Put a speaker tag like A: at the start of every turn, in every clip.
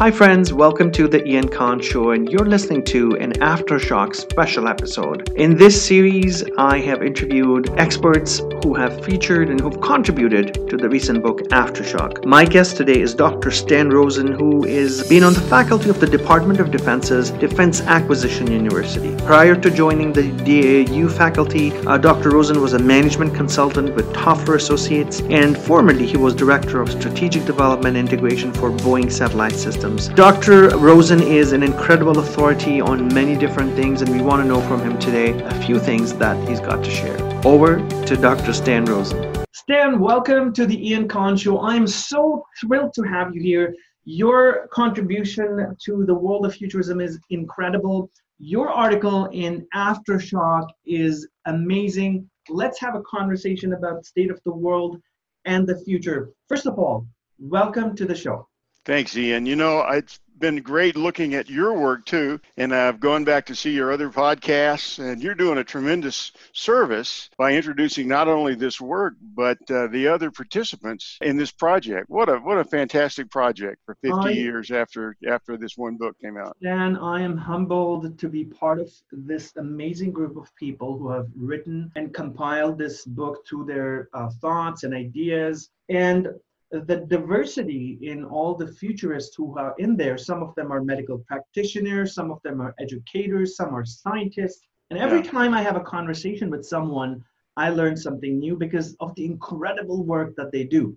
A: Hi, friends, welcome to the Ian Khan Show, and you're listening to an Aftershock special episode. In this series, I have interviewed experts who have featured and who've contributed to the recent book Aftershock. My guest today is Dr. Stan Rosen, who is been on the faculty of the Department of Defense's Defense Acquisition University. Prior to joining the DAU faculty, uh, Dr. Rosen was a management consultant with Toffler Associates, and formerly he was Director of Strategic Development Integration for Boeing Satellite Systems Dr. Rosen is an incredible authority on many different things, and we want to know from him today a few things that he's got to share. Over to Dr. Stan Rosen. Stan, welcome to the Ian Khan Show. I'm so thrilled to have you here. Your contribution to the world of futurism is incredible. Your article in Aftershock is amazing. Let's have a conversation about state of the world and the future. First of all, welcome to the show.
B: Thanks, Ian. You know, it's been great looking at your work too, and I've gone back to see your other podcasts, and you're doing a tremendous service by introducing not only this work but uh, the other participants in this project. What a what a fantastic project for 50 I, years after after this one book came out.
A: Dan, I am humbled to be part of this amazing group of people who have written and compiled this book to their uh, thoughts and ideas. And the diversity in all the futurists who are in there. Some of them are medical practitioners, some of them are educators, some are scientists. And every yeah. time I have a conversation with someone, I learn something new because of the incredible work that they do.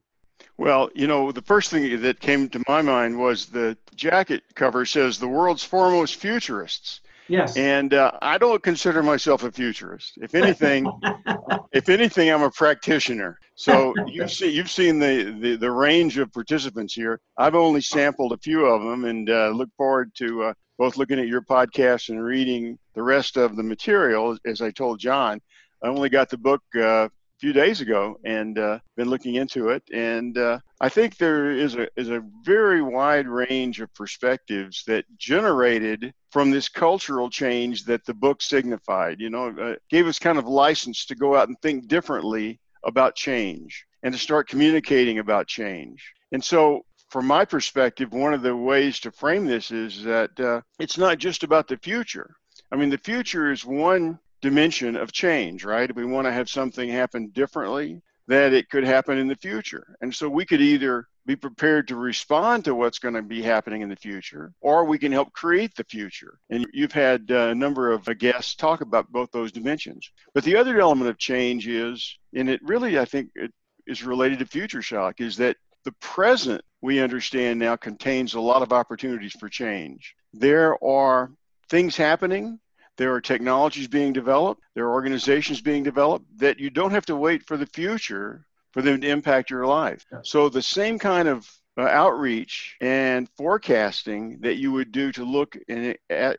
B: Well, you know, the first thing that came to my mind was the jacket cover says the world's foremost futurists.
A: Yes.
B: And uh, I don't consider myself a futurist. If anything, if anything, I'm a practitioner. So you've seen you've seen the, the, the range of participants here. I've only sampled a few of them, and uh, look forward to uh, both looking at your podcast and reading the rest of the material. As I told John, I only got the book uh, few days ago and uh, been looking into it. And uh, I think there is a is a very wide range of perspectives that generated from this cultural change that the book signified. You know, uh, gave us kind of license to go out and think differently about change and to start communicating about change. And so from my perspective, one of the ways to frame this is that uh, it's not just about the future. I mean, the future is one dimension of change, right? If we want to have something happen differently, that it could happen in the future. And so we could either be prepared to respond to what's going to be happening in the future, or we can help create the future. And you've had uh, a number of uh, guests talk about both those dimensions. But the other element of change is, and it really, I think, it is related to future shock, is that the present we understand now contains a lot of opportunities for change. There are things happening there are technologies being developed, there are organizations being developed that you don't have to wait for the future for them to impact your life. So the same kind of uh, outreach and forecasting that you would do to look and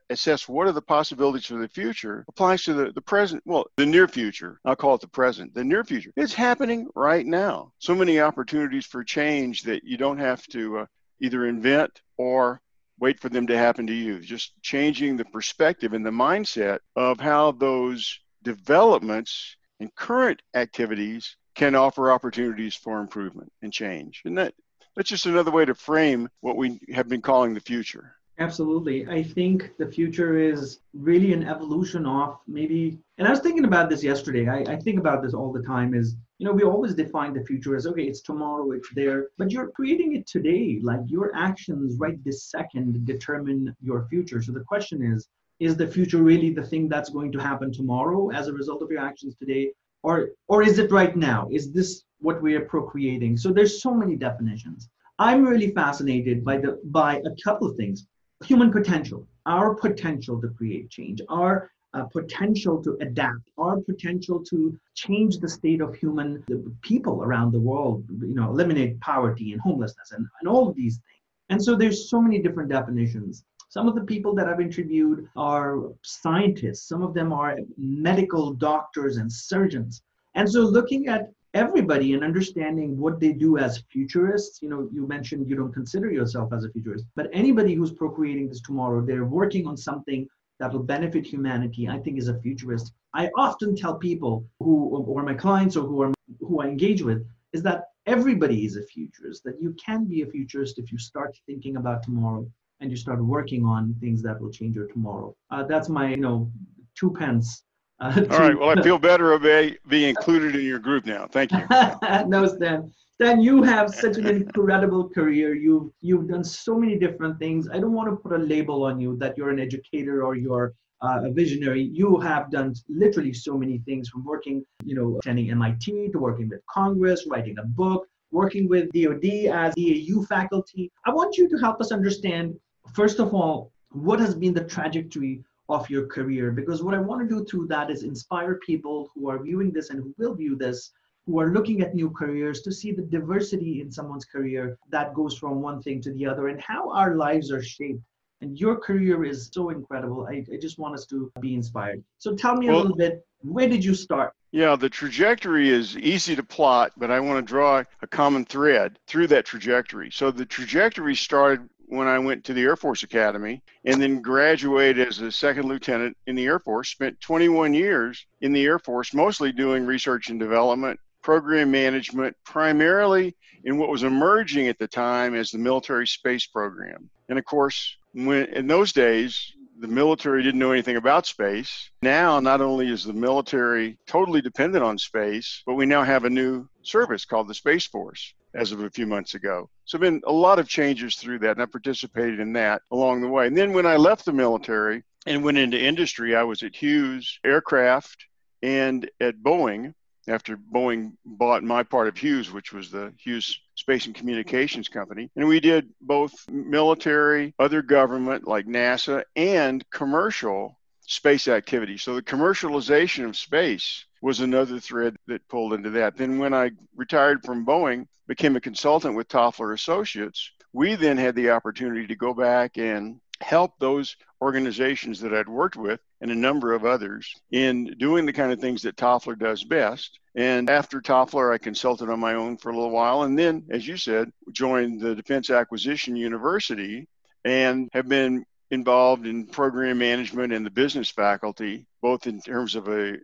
B: assess what are the possibilities for the future applies to the, the present, well, the near future. I'll call it the present, the near future. It's happening right now. So many opportunities for change that you don't have to uh, either invent or wait for them to happen to you. Just changing the perspective and the mindset of how those developments and current activities can offer opportunities for improvement and change. And that that's just another way to frame what we have been calling the future.
A: Absolutely. I think the future is really an evolution of maybe, and I was thinking about this yesterday. I, I think about this all the time is, you know, we always define the future as, okay, it's tomorrow, it's there, but you're creating it today. Like your actions right this second determine your future. So the question is, is the future really the thing that's going to happen tomorrow as a result of your actions today? Or, or is it right now? Is this what we are procreating? So there's so many definitions. I'm really fascinated by the by a couple of things human potential, our potential to create change, our uh, potential to adapt, our potential to change the state of human people around the world, you know, eliminate poverty and homelessness and, and all of these things. And so there's so many different definitions. Some of the people that I've interviewed are scientists, some of them are medical doctors and surgeons. And so looking at everybody in understanding what they do as futurists. You know, you mentioned you don't consider yourself as a futurist, but anybody who's procreating this tomorrow, they're working on something that will benefit humanity, I think is a futurist. I often tell people who, or my clients or who are who I engage with, is that everybody is a futurist, that you can be a futurist if you start thinking about tomorrow and you start working on things that will change your tomorrow. Uh, that's my, you know, two pence.
B: Uh, All right. Well, I feel better about being included in your group now. Thank you.
A: no, Stan. Stan, you have such an incredible career. You've you've done so many different things. I don't want to put a label on you that you're an educator or you're uh, a visionary. You have done literally so many things from working, you know, attending MIT to working with Congress, writing a book, working with DoD as DAU faculty. I want you to help us understand, first of all, what has been the trajectory of your career? Because what I want to do through that is inspire people who are viewing this and who will view this who are looking at new careers to see the diversity in someone's career that goes from one thing to the other and how our lives are shaped and your career is so incredible. I, I just want us to be inspired. So tell me well, a little bit, where did you start?
B: Yeah, the trajectory is easy to plot, but I want to draw a common thread through that trajectory. So the trajectory started when I went to the Air Force Academy and then graduated as a second lieutenant in the Air Force. Spent 21 years in the Air Force, mostly doing research and development, program management, primarily in what was emerging at the time as the military space program. And of course, when in those days the military didn't know anything about space. Now, not only is the military totally dependent on space, but we now have a new service called the Space Force as of a few months ago. So, been a lot of changes through that, and I participated in that along the way. And then when I left the military and went into industry, I was at Hughes Aircraft and at Boeing after Boeing bought my part of Hughes, which was the Hughes Space and Communications Company. And we did both military, other government like NASA, and commercial space activity. So the commercialization of space was another thread that pulled into that. Then when I retired from Boeing, became a consultant with Toffler Associates, we then had the opportunity to go back and help those organizations that I'd worked with and a number of others in doing the kind of things that Toffler does best. And after Toffler, I consulted on my own for a little while. And then, as you said, joined the Defense Acquisition University and have been involved in program management and the business faculty, both in terms of a,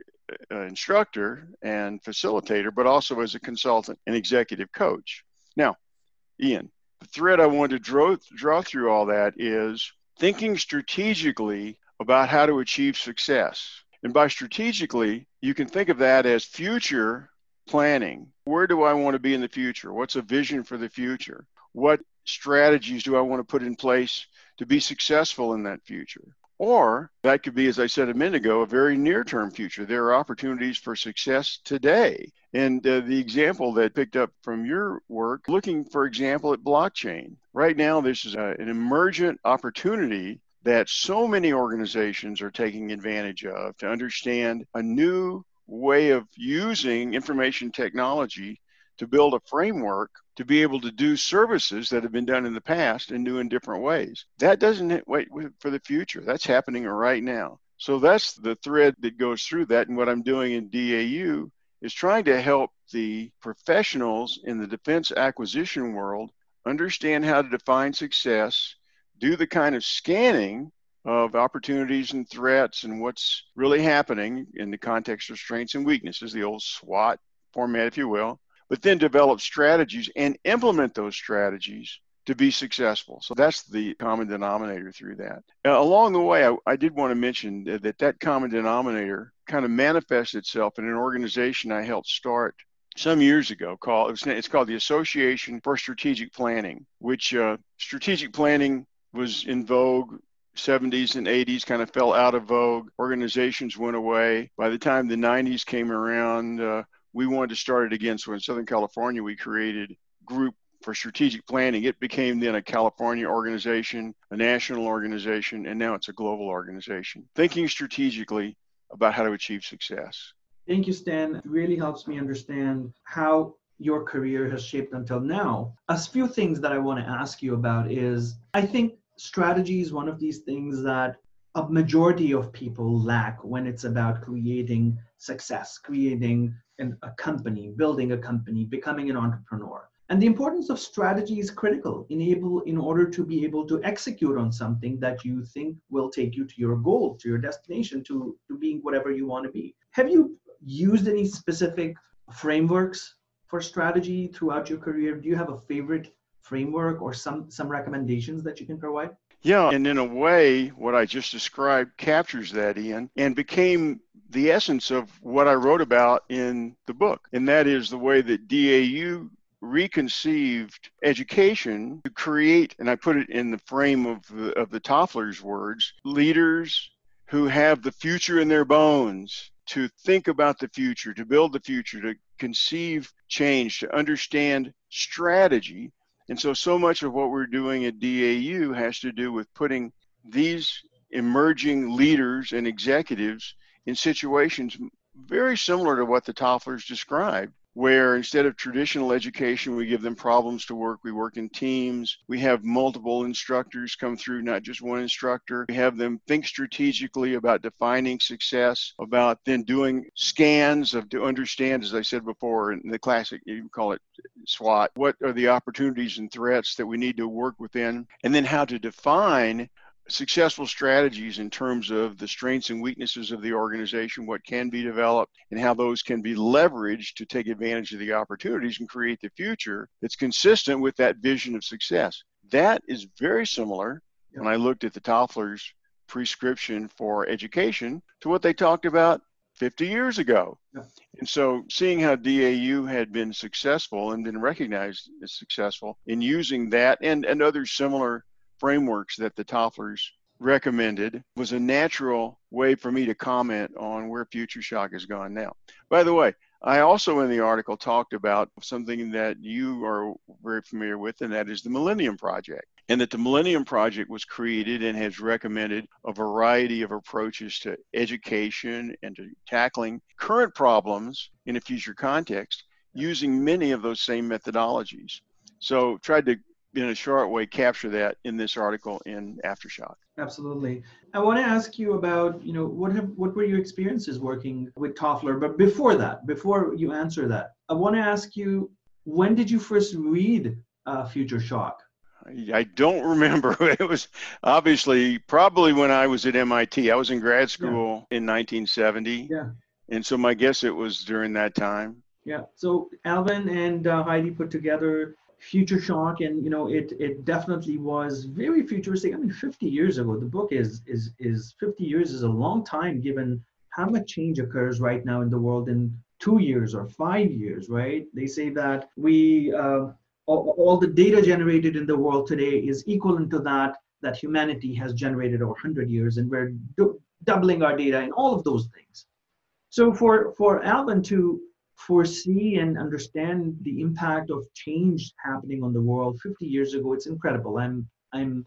B: a instructor and facilitator, but also as a consultant and executive coach. Now, Ian, the thread I wanted to draw, draw through all that is thinking strategically about how to achieve success. And by strategically, you can think of that as future planning. Where do I want to be in the future? What's a vision for the future? What strategies do I want to put in place to be successful in that future? Or that could be, as I said a minute ago, a very near term future. There are opportunities for success today. And uh, the example that picked up from your work, looking, for example, at blockchain. Right now, this is a, an emergent opportunity that so many organizations are taking advantage of to understand a new way of using information technology to build a framework to be able to do services that have been done in the past and do in different ways. That doesn't wait for the future. That's happening right now. So that's the thread that goes through that. And what I'm doing in DAU is trying to help the professionals in the defense acquisition world understand how to define success, do the kind of scanning of opportunities and threats and what's really happening in the context of strengths and weaknesses, the old SWOT format, if you will, but then develop strategies and implement those strategies to be successful. So that's the common denominator through that. Along the way, I, I did want to mention that, that that common denominator kind of manifests itself in an organization I helped start some years ago called it's, it's called the Association for Strategic Planning, which uh, strategic planning was in vogue 70s and 80s kind of fell out of vogue. Organizations went away. By the time the 90s came around, uh, we wanted to start it again. So in Southern California, we created group for strategic planning. It became then a California organization, a national organization, and now it's a global organization. Thinking strategically about how to achieve success.
A: Thank you, Stan. It really helps me understand how your career has shaped until now. A few things that I want to ask you about is I think strategy is one of these things that a majority of people lack when it's about creating success, creating an, a company, building a company, becoming an entrepreneur. And the importance of strategy is critical enable, in order to be able to execute on something that you think will take you to your goal, to your destination, to, to being whatever you want to be. Have you used any specific frameworks for strategy throughout your career? Do you have a favorite framework or some some recommendations that you can provide?
B: Yeah, and in a way, what I just described captures that, Ian, and became the essence of what I wrote about in the book. And that is the way that DAU reconceived education to create, and I put it in the frame of the, of the Toffler's words, leaders who have the future in their bones to think about the future, to build the future, to conceive change, to understand strategy. And so, so much of what we're doing at DAU has to do with putting these emerging leaders and executives in situations very similar to what the Tofflers described where instead of traditional education, we give them problems to work. We work in teams. We have multiple instructors come through, not just one instructor. We have them think strategically about defining success, about then doing scans of to understand, as I said before, in the classic, you call it SWOT, what are the opportunities and threats that we need to work within, and then how to define successful strategies in terms of the strengths and weaknesses of the organization, what can be developed, and how those can be leveraged to take advantage of the opportunities and create the future that's consistent with that vision of success. That is very similar when I looked at the Toffler's prescription for education to what they talked about 50 years ago. And so seeing how DAU had been successful and been recognized as successful in using that and, and other similar frameworks that the Tofflers recommended was a natural way for me to comment on where Future Shock has gone now. By the way, I also in the article talked about something that you are very familiar with, and that is the Millennium Project. And that the Millennium Project was created and has recommended a variety of approaches to education and to tackling current problems in a future context using many of those same methodologies. So tried to in a short way capture that in this article in aftershock
A: absolutely i want to ask you about you know what have what were your experiences working with toffler but before that before you answer that i want to ask you when did you first read uh, future shock
B: I don't remember. It was obviously probably when I was at MIT. I was in grad school yeah. in 1970.
A: Yeah.
B: And so my guess it was during that time.
A: Yeah. So Alvin and uh, Heidi put together future shock and you know it it definitely was very futuristic. I mean 50 years ago the book is is is 50 years is a long time given how much change occurs right now in the world in two years or five years right? They say that we uh, all, all the data generated in the world today is equivalent to that that humanity has generated over 100 years and we're do- doubling our data and all of those things. So for for alvin to foresee and understand the impact of change happening on the world. 50 years ago it's incredible. I'm i'm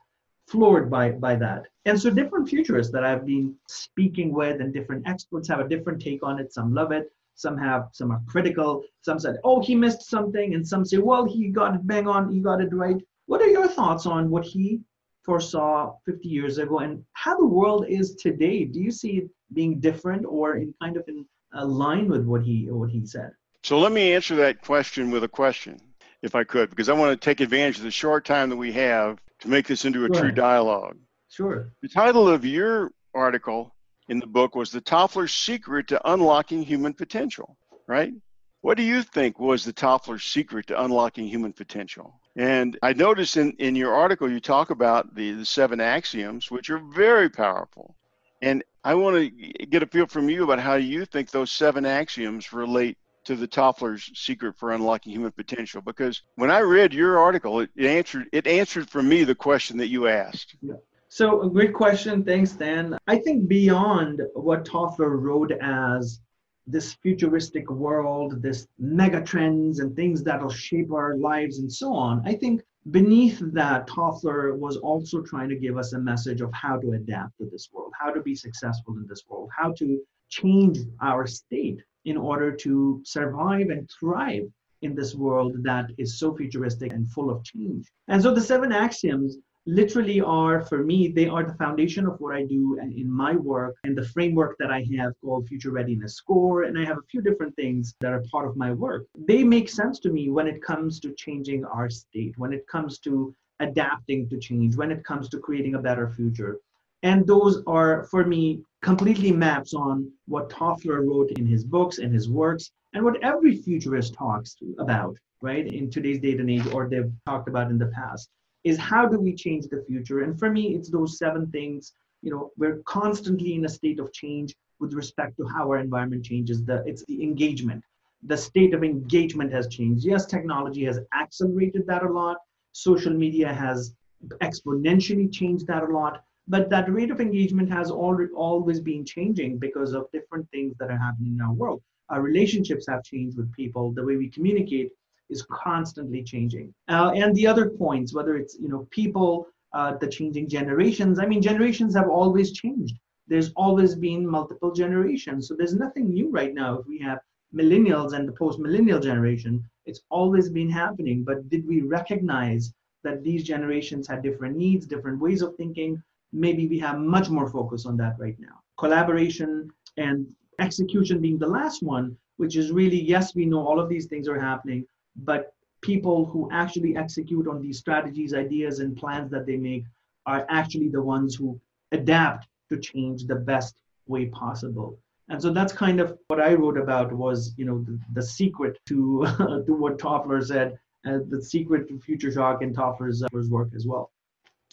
A: floored by by that. And so different futurists that i've been speaking with and different experts have a different take on it. Some love it some have some are critical. Some said oh he missed something and some say well he got it bang on he got it right. What are your thoughts on what he foresaw 50 years ago? And how the world is today do you see it being different or in kind of in align with what he what he said.
B: So let me answer that question with a question, if I could, because I want to take advantage of the short time that we have to make this into a sure. true dialogue.
A: Sure.
B: The title of your article in the book was The Toffler's Secret to Unlocking Human Potential, right? What do you think was the Toffler's secret to unlocking human potential? And I noticed in, in your article you talk about the, the seven axioms, which are very powerful. And I want to get a feel from you about how you think those seven axioms relate to the Toffler's secret for unlocking human potential. Because when I read your article, it, it answered it answered for me the question that you asked.
A: Yeah. So a great question. Thanks, Dan. I think beyond what Toffler wrote as this futuristic world, this mega trends and things that'll shape our lives and so on, I think beneath that, Toffler was also trying to give us a message of how to adapt to this world, how to be successful in this world, how to change our state in order to survive and thrive in this world that is so futuristic and full of change. And so the seven axioms literally are for me they are the foundation of what i do and in my work and the framework that i have called future readiness score. And i have a few different things that are part of my work. They make sense to me when it comes to changing our state when it comes to adapting to change when it comes to creating a better future and those are for me completely maps on what toffler wrote in his books and his works And what every futurist talks about, right, in today's date and age, or they've talked about in the past, is how do we change the future? And for me, it's those seven things. You know, we're constantly in a state of change with respect to how our environment changes. The it's the engagement. The state of engagement has changed. Yes, technology has accelerated that a lot. Social media has exponentially changed that a lot but that rate of engagement has always been changing because of different things that are happening in our world. Our relationships have changed with people. The way we communicate is constantly changing. Uh, and the other points whether it's you know people uh, the changing generations i mean generations have always changed. There's always been multiple generations. So there's nothing new right now. If we have millennials and the post millennial generation it's always been happening. But did we recognize that these generations had different needs different ways of thinking maybe we have much more focus on that right now collaboration and execution being the last one, which is really, yes, we know all of these things are happening, but people who actually execute on these strategies, ideas, and plans that they make are actually the ones who adapt to change the best way possible. And so that's kind of what I wrote about was, you know, the, the secret to, to what Toffler said, uh, the secret to Future Shock and Toffler's uh, work as well.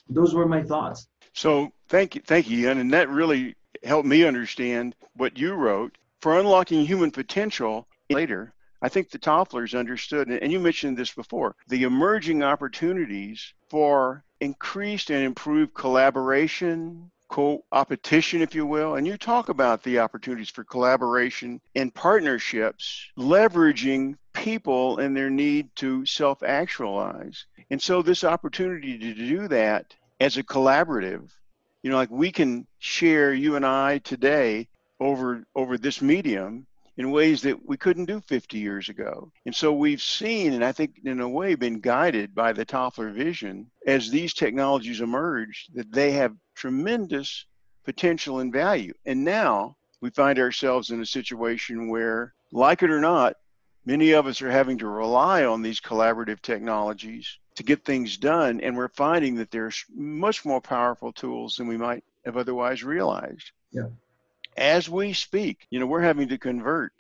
A: Those were my thoughts.
B: So thank you, thank you, Ian. And that really helped me understand what you wrote for unlocking human potential later. I think the Tofflers understood, and you mentioned this before, the emerging opportunities for increased and improved collaboration, co-opetition, if you will. And you talk about the opportunities for collaboration and partnerships, leveraging people and their need to self-actualize. And so this opportunity to do that as a collaborative you know like we can share you and i today over over this medium in ways that we couldn't do 50 years ago. And so we've seen and i think in a way been guided by the toffler vision as these technologies emerge that they have tremendous potential and value. And now we find ourselves in a situation where like it or not many of us are having to rely on these collaborative technologies to get things done. And we're finding that there's much more powerful tools than we might have otherwise realized.
A: Yeah.
B: As we speak, you know, we're having to convert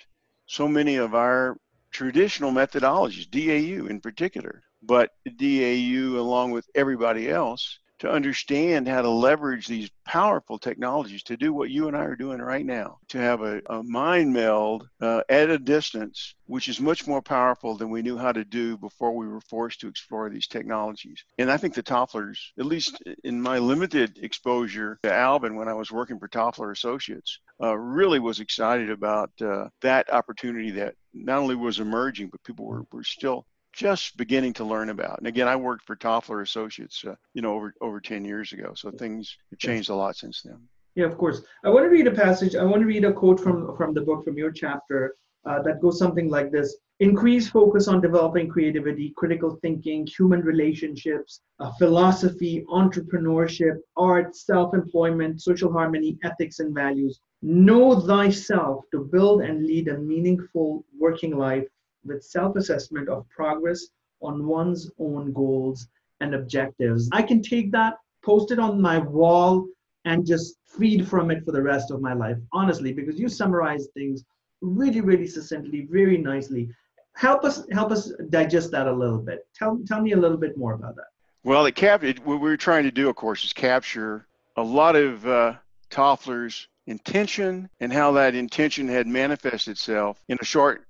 B: so many of our traditional methodologies, DAU in particular, but DAU along with everybody else to understand how to leverage these powerful technologies to do what you and I are doing right now, to have a, a mind meld uh, at a distance, which is much more powerful than we knew how to do before we were forced to explore these technologies. And I think the Tofflers, at least in my limited exposure to Alvin when I was working for Toffler Associates, uh, really was excited about uh, that opportunity that not only was emerging, but people were, were still just beginning to learn about. And again, I worked for Toffler Associates, uh, you know, over over 10 years ago. So things have changed a lot since then.
A: Yeah, of course. I want to read a passage. I want to read a quote from from the book from your chapter uh, that goes something like this: Increase focus on developing creativity, critical thinking, human relationships, uh, philosophy, entrepreneurship, art, self-employment, social harmony, ethics, and values. Know thyself to build and lead a meaningful working life with self assessment of progress on one's own goals and objectives. I can take that, post it on my wall, and just feed from it for the rest of my life, honestly, because you summarize things really, really succinctly, very nicely. Help us help us digest that a little bit. Tell tell me a little bit more about that.
B: Well, it captured what we were trying to do, of course, is capture a lot of uh, Toffler's intention and how that intention had manifested itself in a short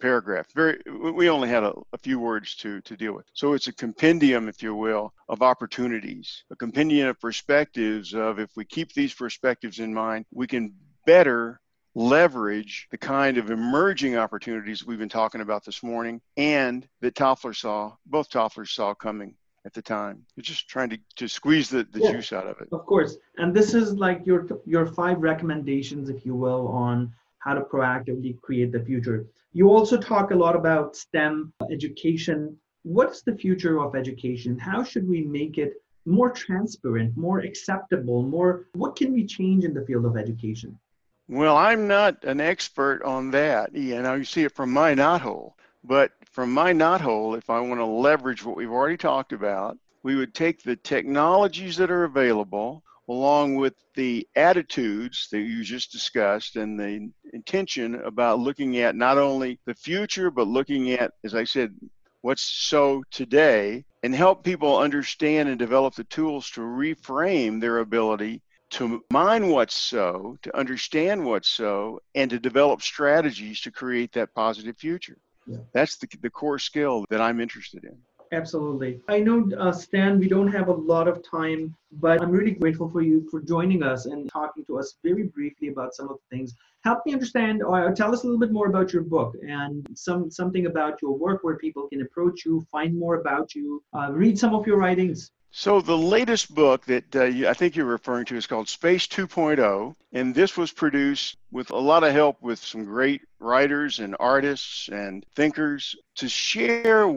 B: paragraph. Very, we only had a, a, few words to, to deal with. So it's a compendium, if you will, of opportunities, a compendium of perspectives of if we keep these perspectives in mind, we can better leverage the kind of emerging opportunities we've been talking about this morning and that Toffler saw, both Tofflers saw coming at the time. You're just trying to, to squeeze the, the yeah, juice out of it.
A: Of course. And this is like your your five recommendations, if you will, on how to proactively create the future. You also talk a lot about STEM education. What's the future of education? How should we make it more transparent, more acceptable, more what can we change in the field of education?
B: Well, I'm not an expert on that. Now you see it from my knothole. But from my knothole, if I want to leverage what we've already talked about, we would take the technologies that are available along with the attitudes that you just discussed and the intention about looking at not only the future, but looking at, as I said, what's so today and help people understand and develop the tools to reframe their ability to mine what's so, to understand what's so, and to develop strategies to create that positive future. Yeah. That's the, the core skill that I'm interested in.
A: Absolutely. I know, uh, Stan, we don't have a lot of time, but I'm really grateful for you for joining us and talking to us very briefly about some of the things. Help me understand, or tell us a little bit more about your book and some something about your work where people can approach you, find more about you, uh, read some of your writings.
B: So the latest book that uh, I think you're referring to is called Space 2.0, and this was produced with a lot of help with some great writers and artists and thinkers to share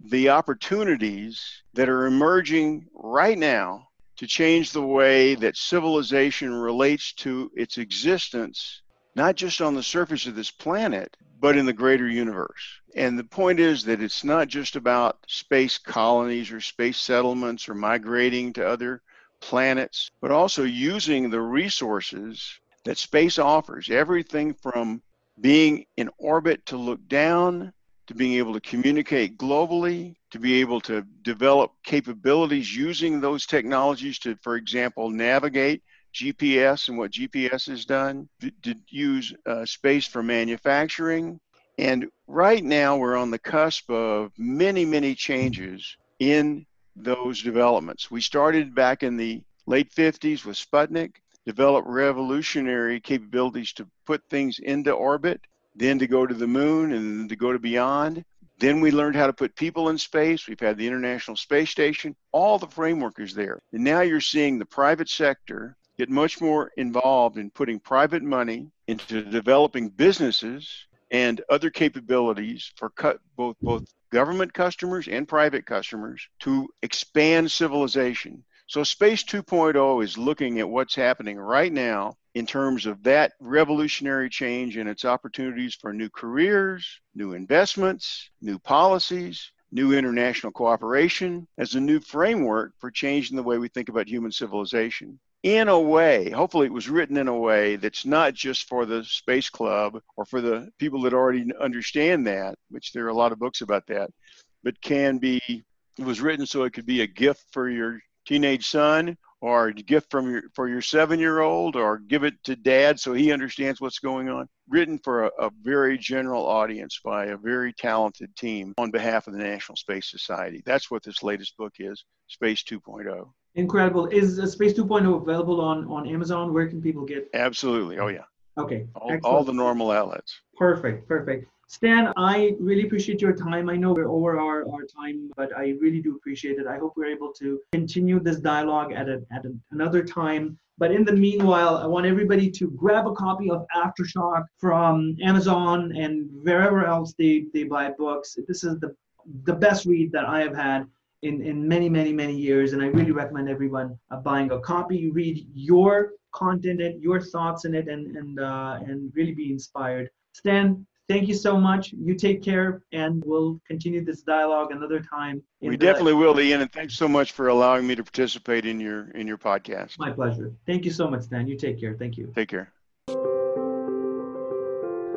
B: the opportunities that are emerging right now to change the way that civilization relates to its existence, not just on the surface of this planet, but in the greater universe. And the point is that it's not just about space colonies or space settlements or migrating to other planets, but also using the resources that space offers everything from being in orbit to look down to being able to communicate globally, to be able to develop capabilities using those technologies to, for example, navigate GPS and what GPS has done, to use uh, space for manufacturing. And right now, we're on the cusp of many, many changes in those developments. We started back in the late 50s with Sputnik, developed revolutionary capabilities to put things into orbit then to go to the moon and to go to beyond. Then we learned how to put people in space. We've had the International Space Station. All the framework is there. And now you're seeing the private sector get much more involved in putting private money into developing businesses and other capabilities for cut, both both government customers and private customers to expand civilization. So Space 2.0 is looking at what's happening right now in terms of that revolutionary change and its opportunities for new careers, new investments, new policies, new international cooperation as a new framework for changing the way we think about human civilization. In a way, hopefully, it was written in a way that's not just for the space club or for the people that already understand that, which there are a lot of books about that, but can be, it was written so it could be a gift for your teenage son or a gift from your for your seven year old or give it to dad so he understands what's going on. Written for a, a, very general audience by a very talented team on behalf of the national space society. That's what this latest book is space 2.0
A: incredible. Is space 2.0 available on on amazon? Where can people get
B: absolutely. Oh yeah.
A: Okay.
B: All, all the normal outlets.
A: Perfect. Perfect Stan, I really appreciate your time. I know we're over our, our time, but I really do appreciate it. I hope we're able to continue this dialogue at, a, at a, another time. But in the meanwhile, I want everybody to grab a copy of Aftershock from Amazon and wherever else they, they buy books. This is the, the best read that I have had in, in many, many, many years. And I really recommend everyone uh, buying a copy, read your content and your thoughts in it, and, and, uh, and really be inspired. Stan, thank you so much. You take care, and we'll continue this dialogue another time.
B: We definitely will, Ian, and thanks so much for allowing me to participate in your in your podcast.
A: My pleasure. Thank you so much, Dan. You take care. Thank you.
B: Take care.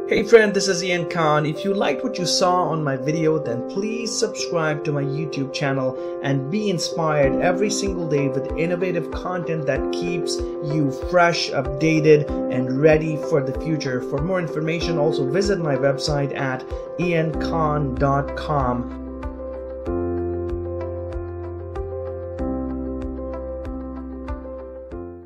A: Hey friend, this is Ian Khan. If you liked what you saw on my video, then please subscribe to my YouTube channel and be inspired every single day with innovative content that keeps you fresh, updated, and ready for the future. For more information, also visit my website at iankhan.com